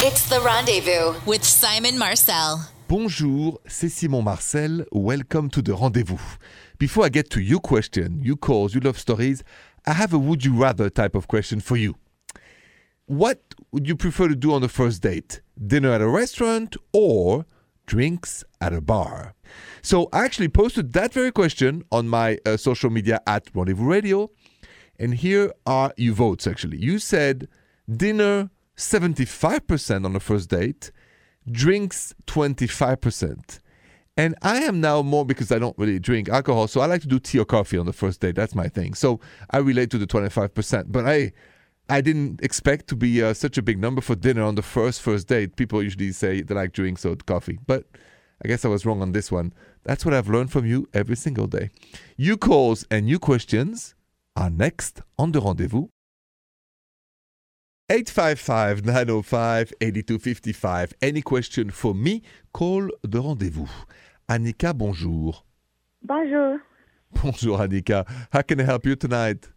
It's the rendezvous with Simon Marcel. Bonjour, c'est Simon Marcel. Welcome to the rendezvous. Before I get to your question, you calls, you love stories, I have a would you rather type of question for you. What would you prefer to do on the first date? Dinner at a restaurant or drinks at a bar? So I actually posted that very question on my uh, social media at Rendezvous Radio. And here are your votes actually. You said dinner 75% on the first date, drinks 25%. And I am now more because I don't really drink alcohol, so I like to do tea or coffee on the first date. That's my thing. So I relate to the 25%. But I I didn't expect to be uh, such a big number for dinner on the first first date. People usually say they like drinks or coffee, but I guess I was wrong on this one. That's what I've learned from you every single day. You calls and you questions are next on the rendezvous. 855 905 8255. Any question for me? Call the rendezvous. Annika, bonjour. Bonjour. Bonjour, Annika. How can I help you tonight?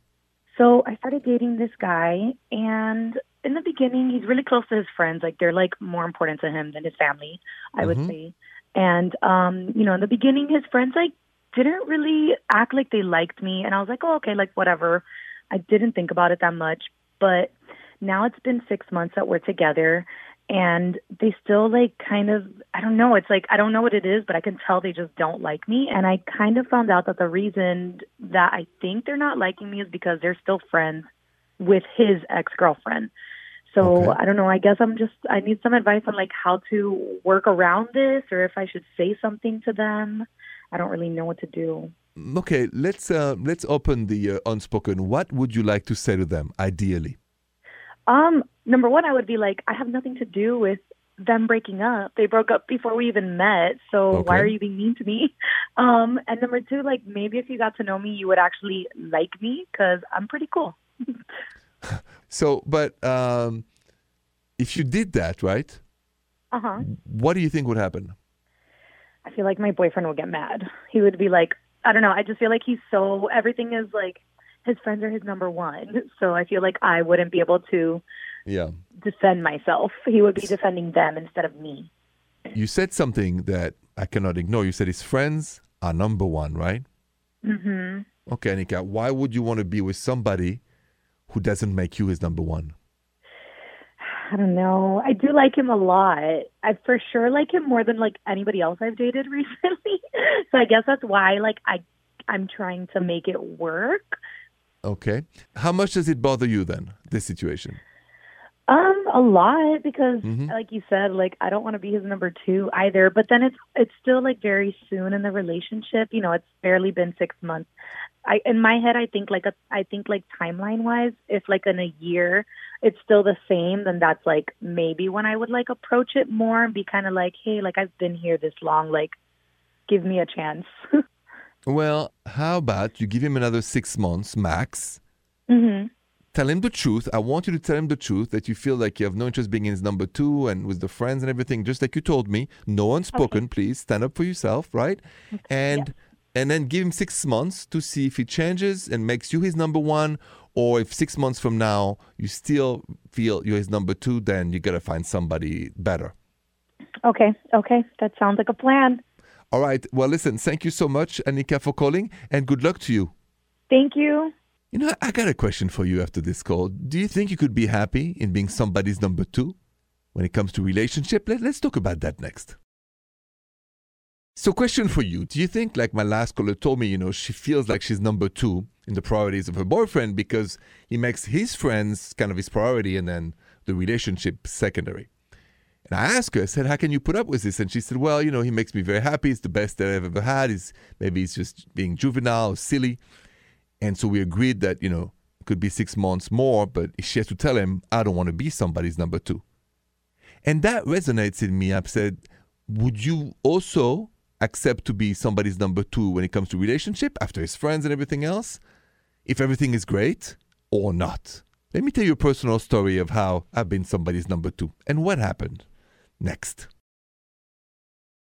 So I started dating this guy, and in the beginning, he's really close to his friends. Like they're like more important to him than his family, I would Mhm. say. And um, you know, in the beginning, his friends like didn't really act like they liked me, and I was like, oh, okay, like whatever. I didn't think about it that much, but now it's been six months that we're together, and they still like kind of I don't know. It's like I don't know what it is, but I can tell they just don't like me. And I kind of found out that the reason that I think they're not liking me is because they're still friends with his ex girlfriend. So Okay. I don't know. I guess I'm just I need some advice on like how to work around this, or if I should say something to them. I don't really know what to do. Okay, let's uh, let's open the uh, unspoken. What would you like to say to them, ideally? Um, number one, I would be like, I have nothing to do with them breaking up. They broke up before we even met, so why are you being mean to me? Um, and number two, like maybe if you got to know me, you would actually like me because I'm pretty cool. So, but um, if you did that, right? Uh huh. What do you think would happen? I feel like my boyfriend would get mad. He would be like, I don't know. I just feel like he's so everything is like his friends are his number one. So I feel like I wouldn't be able to Yeah. defend myself. He would be defending them instead of me. You said something that I cannot ignore. You said his friends are number one, right? Mm-hmm. Okay, Annika, why would you want to be with somebody who doesn't make you his number one? I don't know. I do like him a lot. I for sure like him more than like anybody else I've dated recently. so I guess that's why like I I'm trying to make it work. Okay. How much does it bother you then, this situation? Um, a lot because, Mhm. like you said, like I don't want to be his number two either. But then it's it's still like very soon in the relationship. You know, it's barely been six months. I in my head, I think like a I think like timeline wise, if like in a year it's still the same, then that's like maybe when I would like approach it more and be kind of like, hey, like I've been here this long, like give me a chance. Well, how about you give him another six months max? hmm Tell him the truth. I want you to tell him the truth that you feel like you have no interest being in his number two and with the friends and everything, just like you told me. No unspoken, please. Stand up for yourself, right? And and then give him six months to see if he changes and makes you his number one, or if six months from now you still feel you're his number two, then you gotta find somebody better. Okay, okay, that sounds like a plan. All right. Well, listen. Thank you so much, Anika, for calling, and good luck to you. Thank you. You know, I got a question for you after this call. Do you think you could be happy in being somebody's number two when it comes to relationship? Let, let's talk about that next. So, question for you: Do you think, like my last caller told me, you know, she feels like she's number two in the priorities of her boyfriend because he makes his friends kind of his priority, and then the relationship secondary? And I asked her, I said, how can you put up with this? And she said, well, you know, he makes me very happy. It's the best that I've ever had. He's maybe he's just being juvenile or silly. And so we agreed that, you know, it could be six months more, but she has to tell him, I don't want to be somebody's number two. And that resonates in me. I've said, would you also accept to be somebody's number two when it comes to relationship after his friends and everything else? If everything is great or not? Let me tell you a personal story of how I've been somebody's number two and what happened next.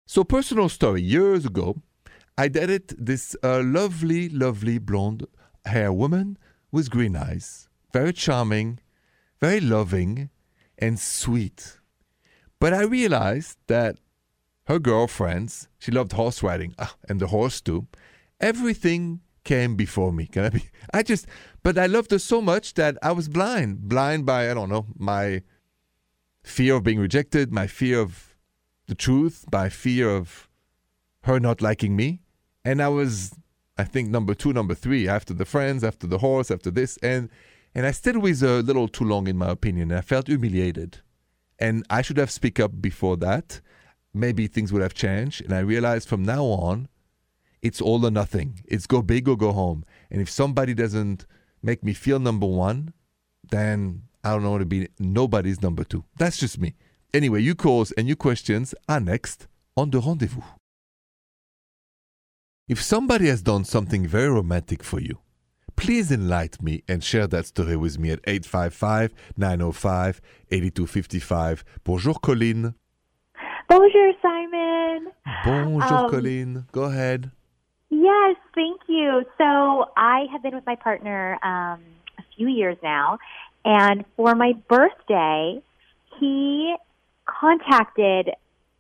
So, personal story years ago, I dated this uh, lovely, lovely blonde hair woman with green eyes, very charming, very loving, and sweet. But I realized that her girlfriends, she loved horse riding, ah, and the horse too. Everything came before me. Can I be? I just, but I loved her so much that I was blind. Blind by, I don't know, my fear of being rejected, my fear of the truth, my fear of her not liking me. And I was, I think, number two, number three, after the friends, after the horse, after this. And and I stayed with her a little too long, in my opinion. I felt humiliated. And I should have speak up before that. Maybe things would have changed. And I realized from now on, it's all or nothing. It's go big or go home. And if somebody doesn't make me feel number one, then I don't want to be nobody's number two. That's just me. Anyway, you calls and your questions are next on the rendezvous. If somebody has done something very romantic for you, please enlighten me and share that story with me at 855 905 8255. Bonjour, Colleen. Bonjour, Simon. Bonjour, Um, Colleen. Go ahead. Yes, thank you. So I have been with my partner um, a few years now, and for my birthday, he contacted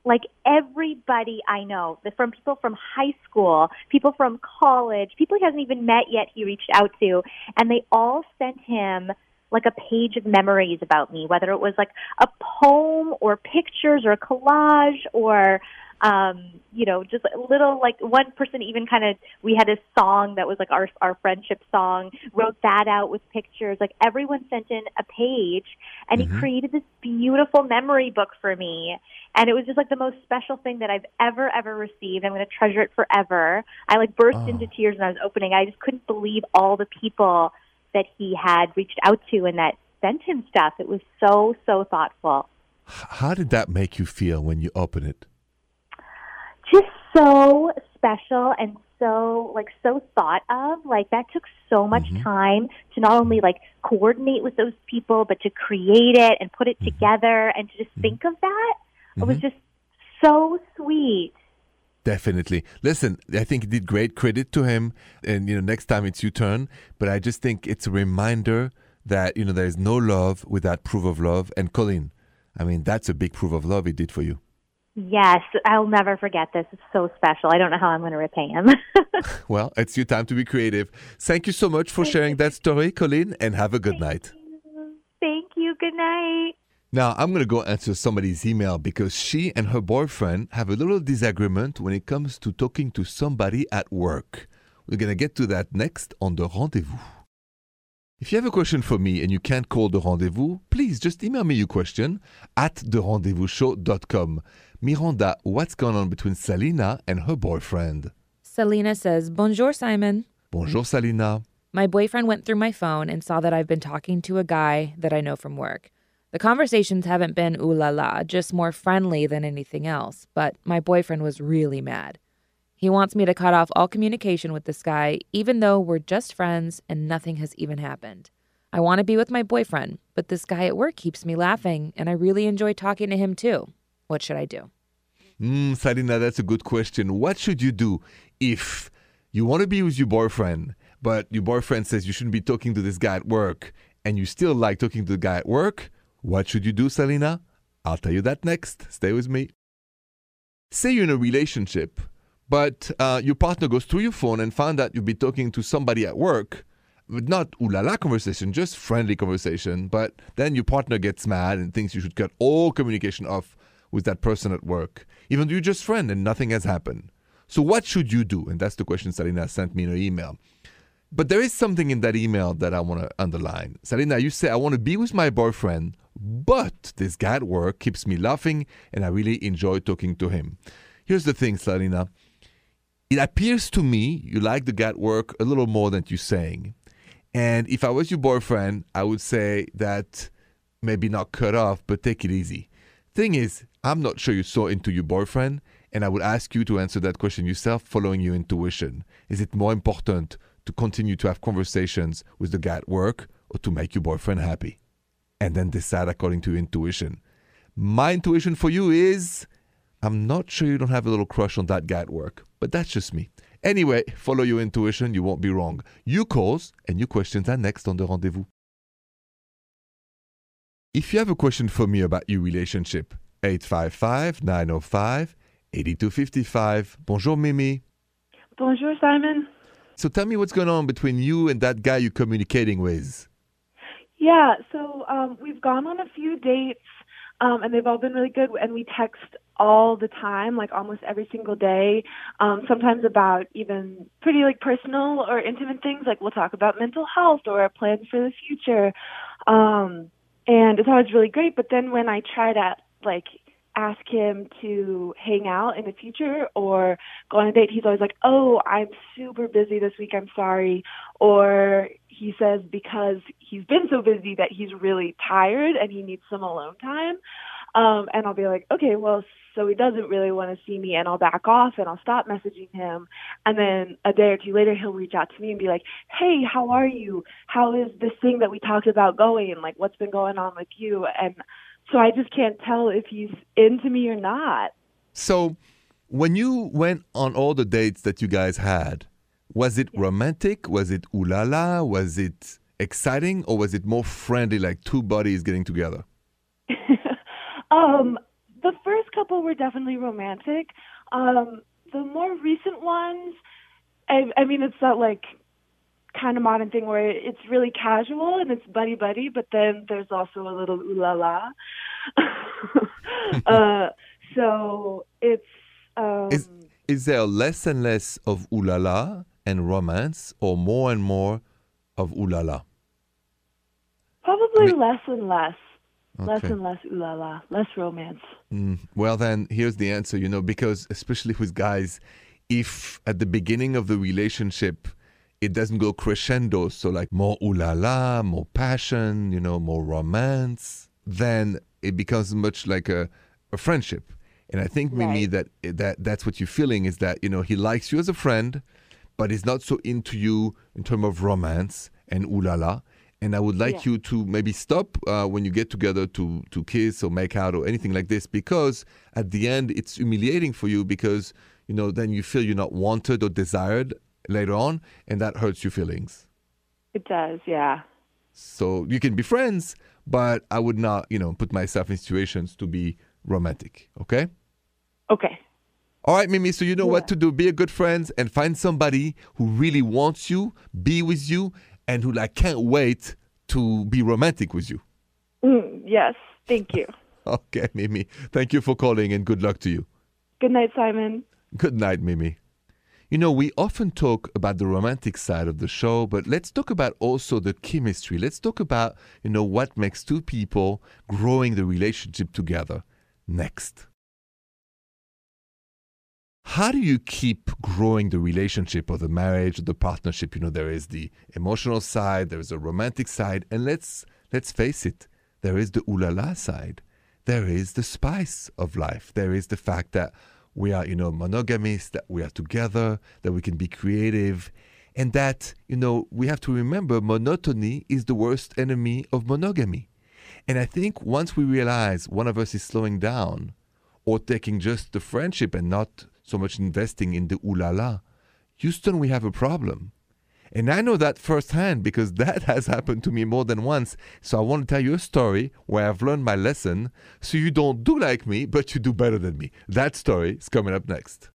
like everybody I know, from people from high school, people from college, people he hasn't even met yet. He reached out to, and they all sent him like a page of memories about me, whether it was like a poem or pictures or a collage or um, you know, just a little like one person even kind of we had a song that was like our our friendship song, wrote that out with pictures. Like everyone sent in a page and he created this beautiful memory book for me. And it was just like the most special thing that I've ever, ever received. I'm going to treasure it forever. I like burst Oh. into tears when I was opening. I just couldn't believe all the people that he had reached out to and that sent him stuff. It was so, so thoughtful. How did that make you feel when you open it? Just so special and so like so thought of like that took so much mm-hmm. time to not only like coordinate with those people but to create it and put it mm-hmm. together and to just mm-hmm. think of that it was just so sweet Definitely. Listen, I think you did great. Credit to him. And, you know, next time it's your turn. But I just think it's a reminder that, you know, there is no love without proof of love. And Colin, I mean, that's a big proof of love he did for you. Yes i'll never forget this it's so special i don't know how i'm going to repay him Well, it's your time to be creative. Thank you so much for sharing that story, Colin, and have a good night. thank you good night Now, I'm going to go answer somebody's email because she and her boyfriend have a little disagreement when it comes to talking to somebody at work. We're going to get to that next on the rendezvous. If you have a question for me and you can't call the rendezvous, please just email me your question at therendezvousshow.com. Miranda, what's going on between Salina and her boyfriend? Selena says, Bonjour, Simon. Bonjour, Salina. My boyfriend went through my phone and saw that I've been talking to a guy that I know from work. The conversations haven't been ooh la la, just more friendly than anything else, but my boyfriend was really mad. He wants me to cut off all communication with this guy, even though we're just friends and nothing has even happened. I want to be with my boyfriend, but this guy at work keeps me laughing, and I really enjoy talking to him too. What should I do? Mm, Salina, that's a good question. What should you do if you want to be with your boyfriend, but your boyfriend says you shouldn't be talking to this guy at work, and you still like talking to the guy at work? What should you do, Salina? I'll tell you that next. Stay with me. Say you're in a relationship, but uh, your partner goes through your phone and found out you've been talking to somebody at work, but not ooh la la conversation, just friendly conversation. But then your partner gets mad and thinks you should cut all communication off with that person at work, even though you're just friend and nothing has happened. So what should you do? And that's the question Salina sent me in her email. But there is something in that email that I want to underline. Salina, you say, I want to be with my boyfriend, but this guy at work keeps me laughing and I really enjoy talking to him. Here's the thing, Salina. It appears to me you like the guy at work a little more than you're saying. And if I was your boyfriend, I would say that maybe not cut off, but take it easy. Thing is, I'm not sure you saw into your boyfriend, and I would ask you to answer that question yourself following your intuition. Is it more important to continue to have conversations with the guy at work or to make your boyfriend happy? And then decide according to your intuition. My intuition for you is I'm not sure you don't have a little crush on that guy at work, but that's just me. Anyway, follow your intuition, you won't be wrong. Your calls and your questions are next on the rendezvous. If you have a question for me about your relationship, 855 905 8255. Bonjour, Mimi. Bonjour, Simon. So tell me what's going on between you and that guy you're communicating with. Yeah, so um, we've gone on a few dates, um, and they've all been really good. And we text all the time, like almost every single day. Um, sometimes about even pretty like personal or intimate things, like we'll talk about mental health or our plans for the future. Um, and it's always really great. But then when I try to like ask him to hang out in the future or go on a date, he's always like, "Oh, I'm super busy this week. I'm sorry." Or he says because he's been so busy that he's really tired and he needs some alone time. Um, and I'll be like, "Okay, well, so he doesn't really want to see me," and I'll back off and I'll stop messaging him. And then a day or two later, he'll reach out to me and be like, "Hey, how are you? How is this thing that we talked about going? Like, what's been going on with you?" And so I just can't tell if he's into me or not. So, when you went on all the dates that you guys had, was it romantic? Was it ooh la la? Was it exciting? Or was it more friendly, like two buddies getting together? um, the first couple were definitely romantic. Um, the more recent ones, I, I mean, it's not like kind of modern thing where it's really casual and it's buddy buddy, but then there's also a little ooh la la. uh, so it's. Um, Is, is there less and less of ooh la la and romance, or more and more of ooh la la? probably I mean- less and less. Less and less ooh la la, less romance. Mm, well, then here's the answer, you know, because especially with guys, if at the beginning of the relationship it doesn't go crescendo, so like more ooh la la, more passion, you know, more romance, then it becomes much like a, a friendship. And I think, Mimi, Right. that that that's what you're feeling is that you know he likes you as a friend, but he's not so into you in terms of romance and ooh la la. And I would like Yeah. you to maybe stop uh, when you get together to to kiss or make out or anything like this because at the end it's humiliating for you because you know then you feel you're not wanted or desired later on and that hurts your feelings. It does, yeah. So you can be friends, but I would not you know put myself in situations to be romantic. Okay. Okay. All right, Mimi. So you know what to do. Be a good friend and find somebody who really wants you, be with you, and who like can't wait to be romantic with you. Mm, yes. Thank you. Okay, Mimi. Thank you for calling and good luck to you. Good night, Simon. Good night, Mimi. You know, we often talk about the romantic side of the show, but let's talk about also the chemistry. Let's talk about, you know, what makes two people growing the relationship together next. How do you keep growing the relationship or the marriage or the partnership? You know, there is the emotional side, there is a romantic side, and let's let's face it, there is the ooh la la side. There is the spice of life. There is the fact that we are, you know, monogamous, that we are together, that we can be creative, and that, you know, we have to remember monotony is the worst enemy of monogamy. And I think once we realize one of us is slowing down or taking just the friendship and not so much investing in the ooh la la, Houston, we have a problem. And I know that firsthand because that has happened to me more than once. So I want to tell you a story where I've learned my lesson so you don't do like me, but you do better than me. That story is coming up next.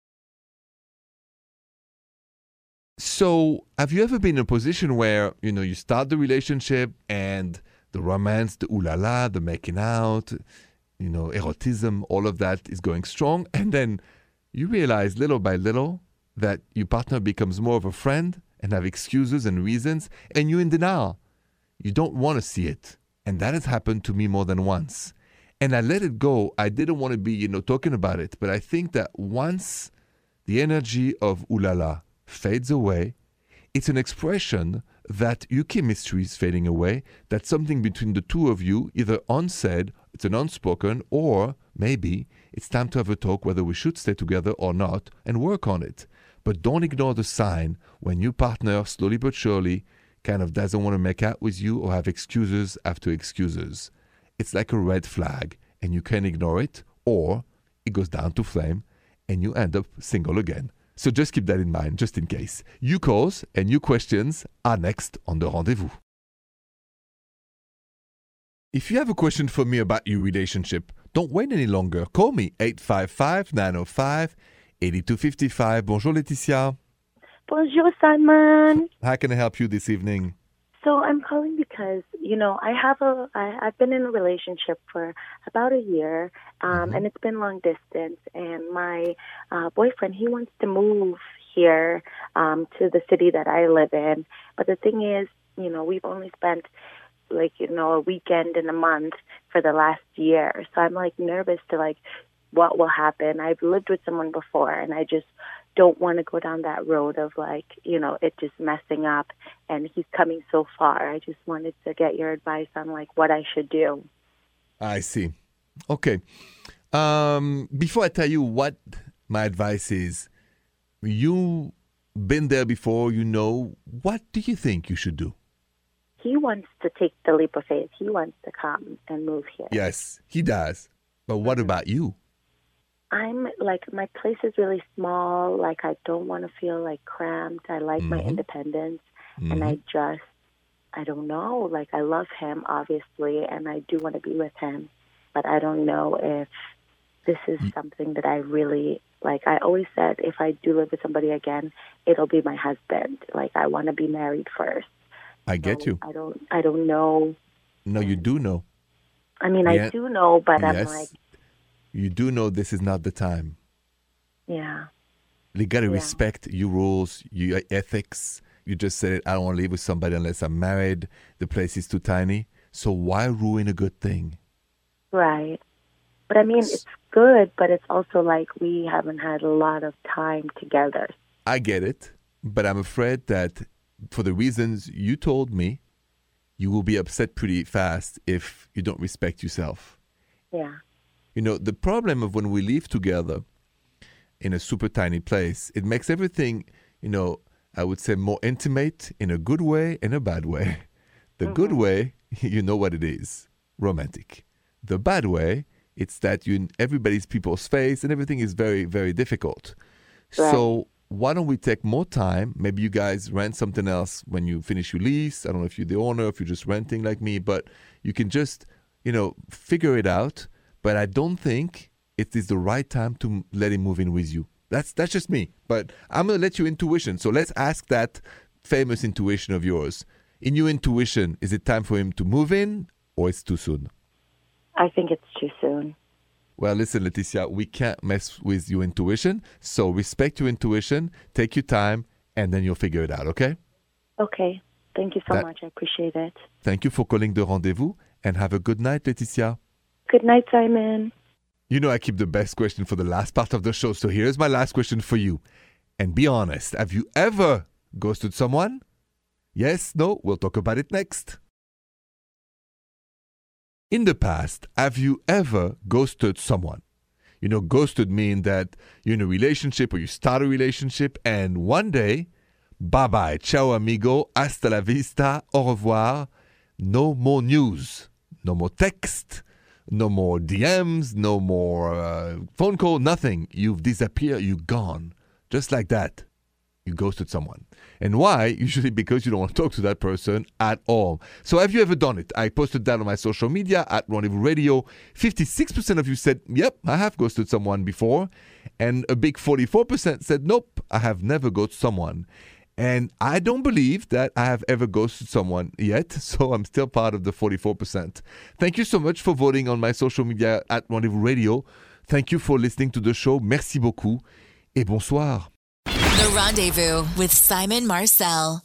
So, have you ever been in a position where, you know, you start the relationship and the romance, the ooh la la, the making out, you know, erotism, all of that is going strong. And then you realize little by little that your partner becomes more of a friend and have excuses and reasons, and you're in denial. You don't want to see it. And that has happened to me more than once. And I let it go. I didn't want to be, you know, talking about it. But I think that once the energy of ooh la la fades away, it's an expression that your chemistry is fading away, that something between the two of you, either unsaid, it's an unspoken, or maybe it's time to have a talk whether we should stay together or not and work on it. But don't ignore the sign when your partner, slowly but surely, kind of doesn't want to make out with you or have excuses after excuses. It's like a red flag, and you can ignore it, or it goes down to flame and you end up single again. So just keep that in mind, just in case. You calls and you questions are next on the rendezvous. If you have a question for me about your relationship, Don't wait any longer. Call me 855 905 8255. Bonjour, Laetitia. Bonjour, Simon. How can I help you this evening? So I'm calling because you know I have a I, I've been in a relationship for about a year, um, and it's been long distance. And my uh, boyfriend he wants to move here um, to the city that I live in. But the thing is, you know, we've only spent like you know a weekend in a month for the last year, so I'm like nervous to like what will happen. I've lived with someone before, and I just don't want to go down that road of like, you know, it just messing up and he's coming so far. I just wanted to get your advice on like what I should do. I see. Okay. Um, before I tell you what my advice is, you been there before, you know, what do you think you should do? He wants to take the leap of faith. He wants to come and move here. Yes, he does. But what about you? I'm like my place is really small. Like I don't want to feel like cramped. I like my Mhm. independence, and I just I don't know. Like I love him obviously, and I do want to be with him, but I don't know if this is something that I really like. I always said if I do live with somebody again, it'll be my husband. Like I want to be married first. I get So you. I don't. I don't know. No, you do know. I mean, Yeah. I do know, but I'm like, you do know this is not the time. yeah. You got to Yeah. respect your rules, your ethics. You just said, I don't want to live with somebody unless I'm married. The place is too tiny. So why ruin a good thing? Right. But I mean, it's good, but it's also like we haven't had a lot of time together. I get it, but I'm afraid that for the reasons you told me, you will be upset pretty fast if you don't respect yourself. Yeah. You know, the problem of when we live together in a super tiny place, it makes everything, you know, I would say more intimate in a good way and a bad way. The good mm-hmm. way, you know what it is romantic. The bad way, it's that you in everybody's people's face and everything is very, very difficult. So why don't we take more time? Maybe you guys rent something else when you finish your lease. I don't know if you're the owner, if you're just renting like me, but you can just, you know, figure it out. But I don't think it is the right time to let him move in with you. That's that's just me. But I'm gonna let you intuition. So let's ask that famous intuition of yours. In your intuition, is it time for him to move in or it's too soon? I think it's too soon. Well, listen, Leticia, we can't mess with your intuition. So respect your intuition, take your time, and then you'll figure it out, okay? Okay. Thank you so That- much. I appreciate it. Thank you for calling the rendezvous and have a good night, Leticia. Good night, Simon. You know, I keep the best question for the last part of the show. So here's my last question for you. And be honest have you ever ghosted someone? Yes, no, we'll talk about it next. In the past, have you ever ghosted someone? You know, ghosted mean that you're in a relationship or you start a relationship and one day, bye bye, ciao amigo, hasta la vista, au revoir, no more news, no more text, no more DMs, no more uh, phone call, nothing. You've disappeared, you're gone. Just like that. You ghosted someone. And why? Usually because you don't want to talk to that person at all. So have you ever done it? I posted that on my social media at Rendezvous Radio. 56% of you said, yep, I have ghosted someone before. And a big 44% said, nope, I have never ghosted someone. And I don't believe that I have ever ghosted someone yet, so I'm still part of the 44%. Thank you so much for voting on my social media at Rendezvous Radio. Thank you for listening to the show. Merci beaucoup et bonsoir. The Rendezvous with Simon Marcel.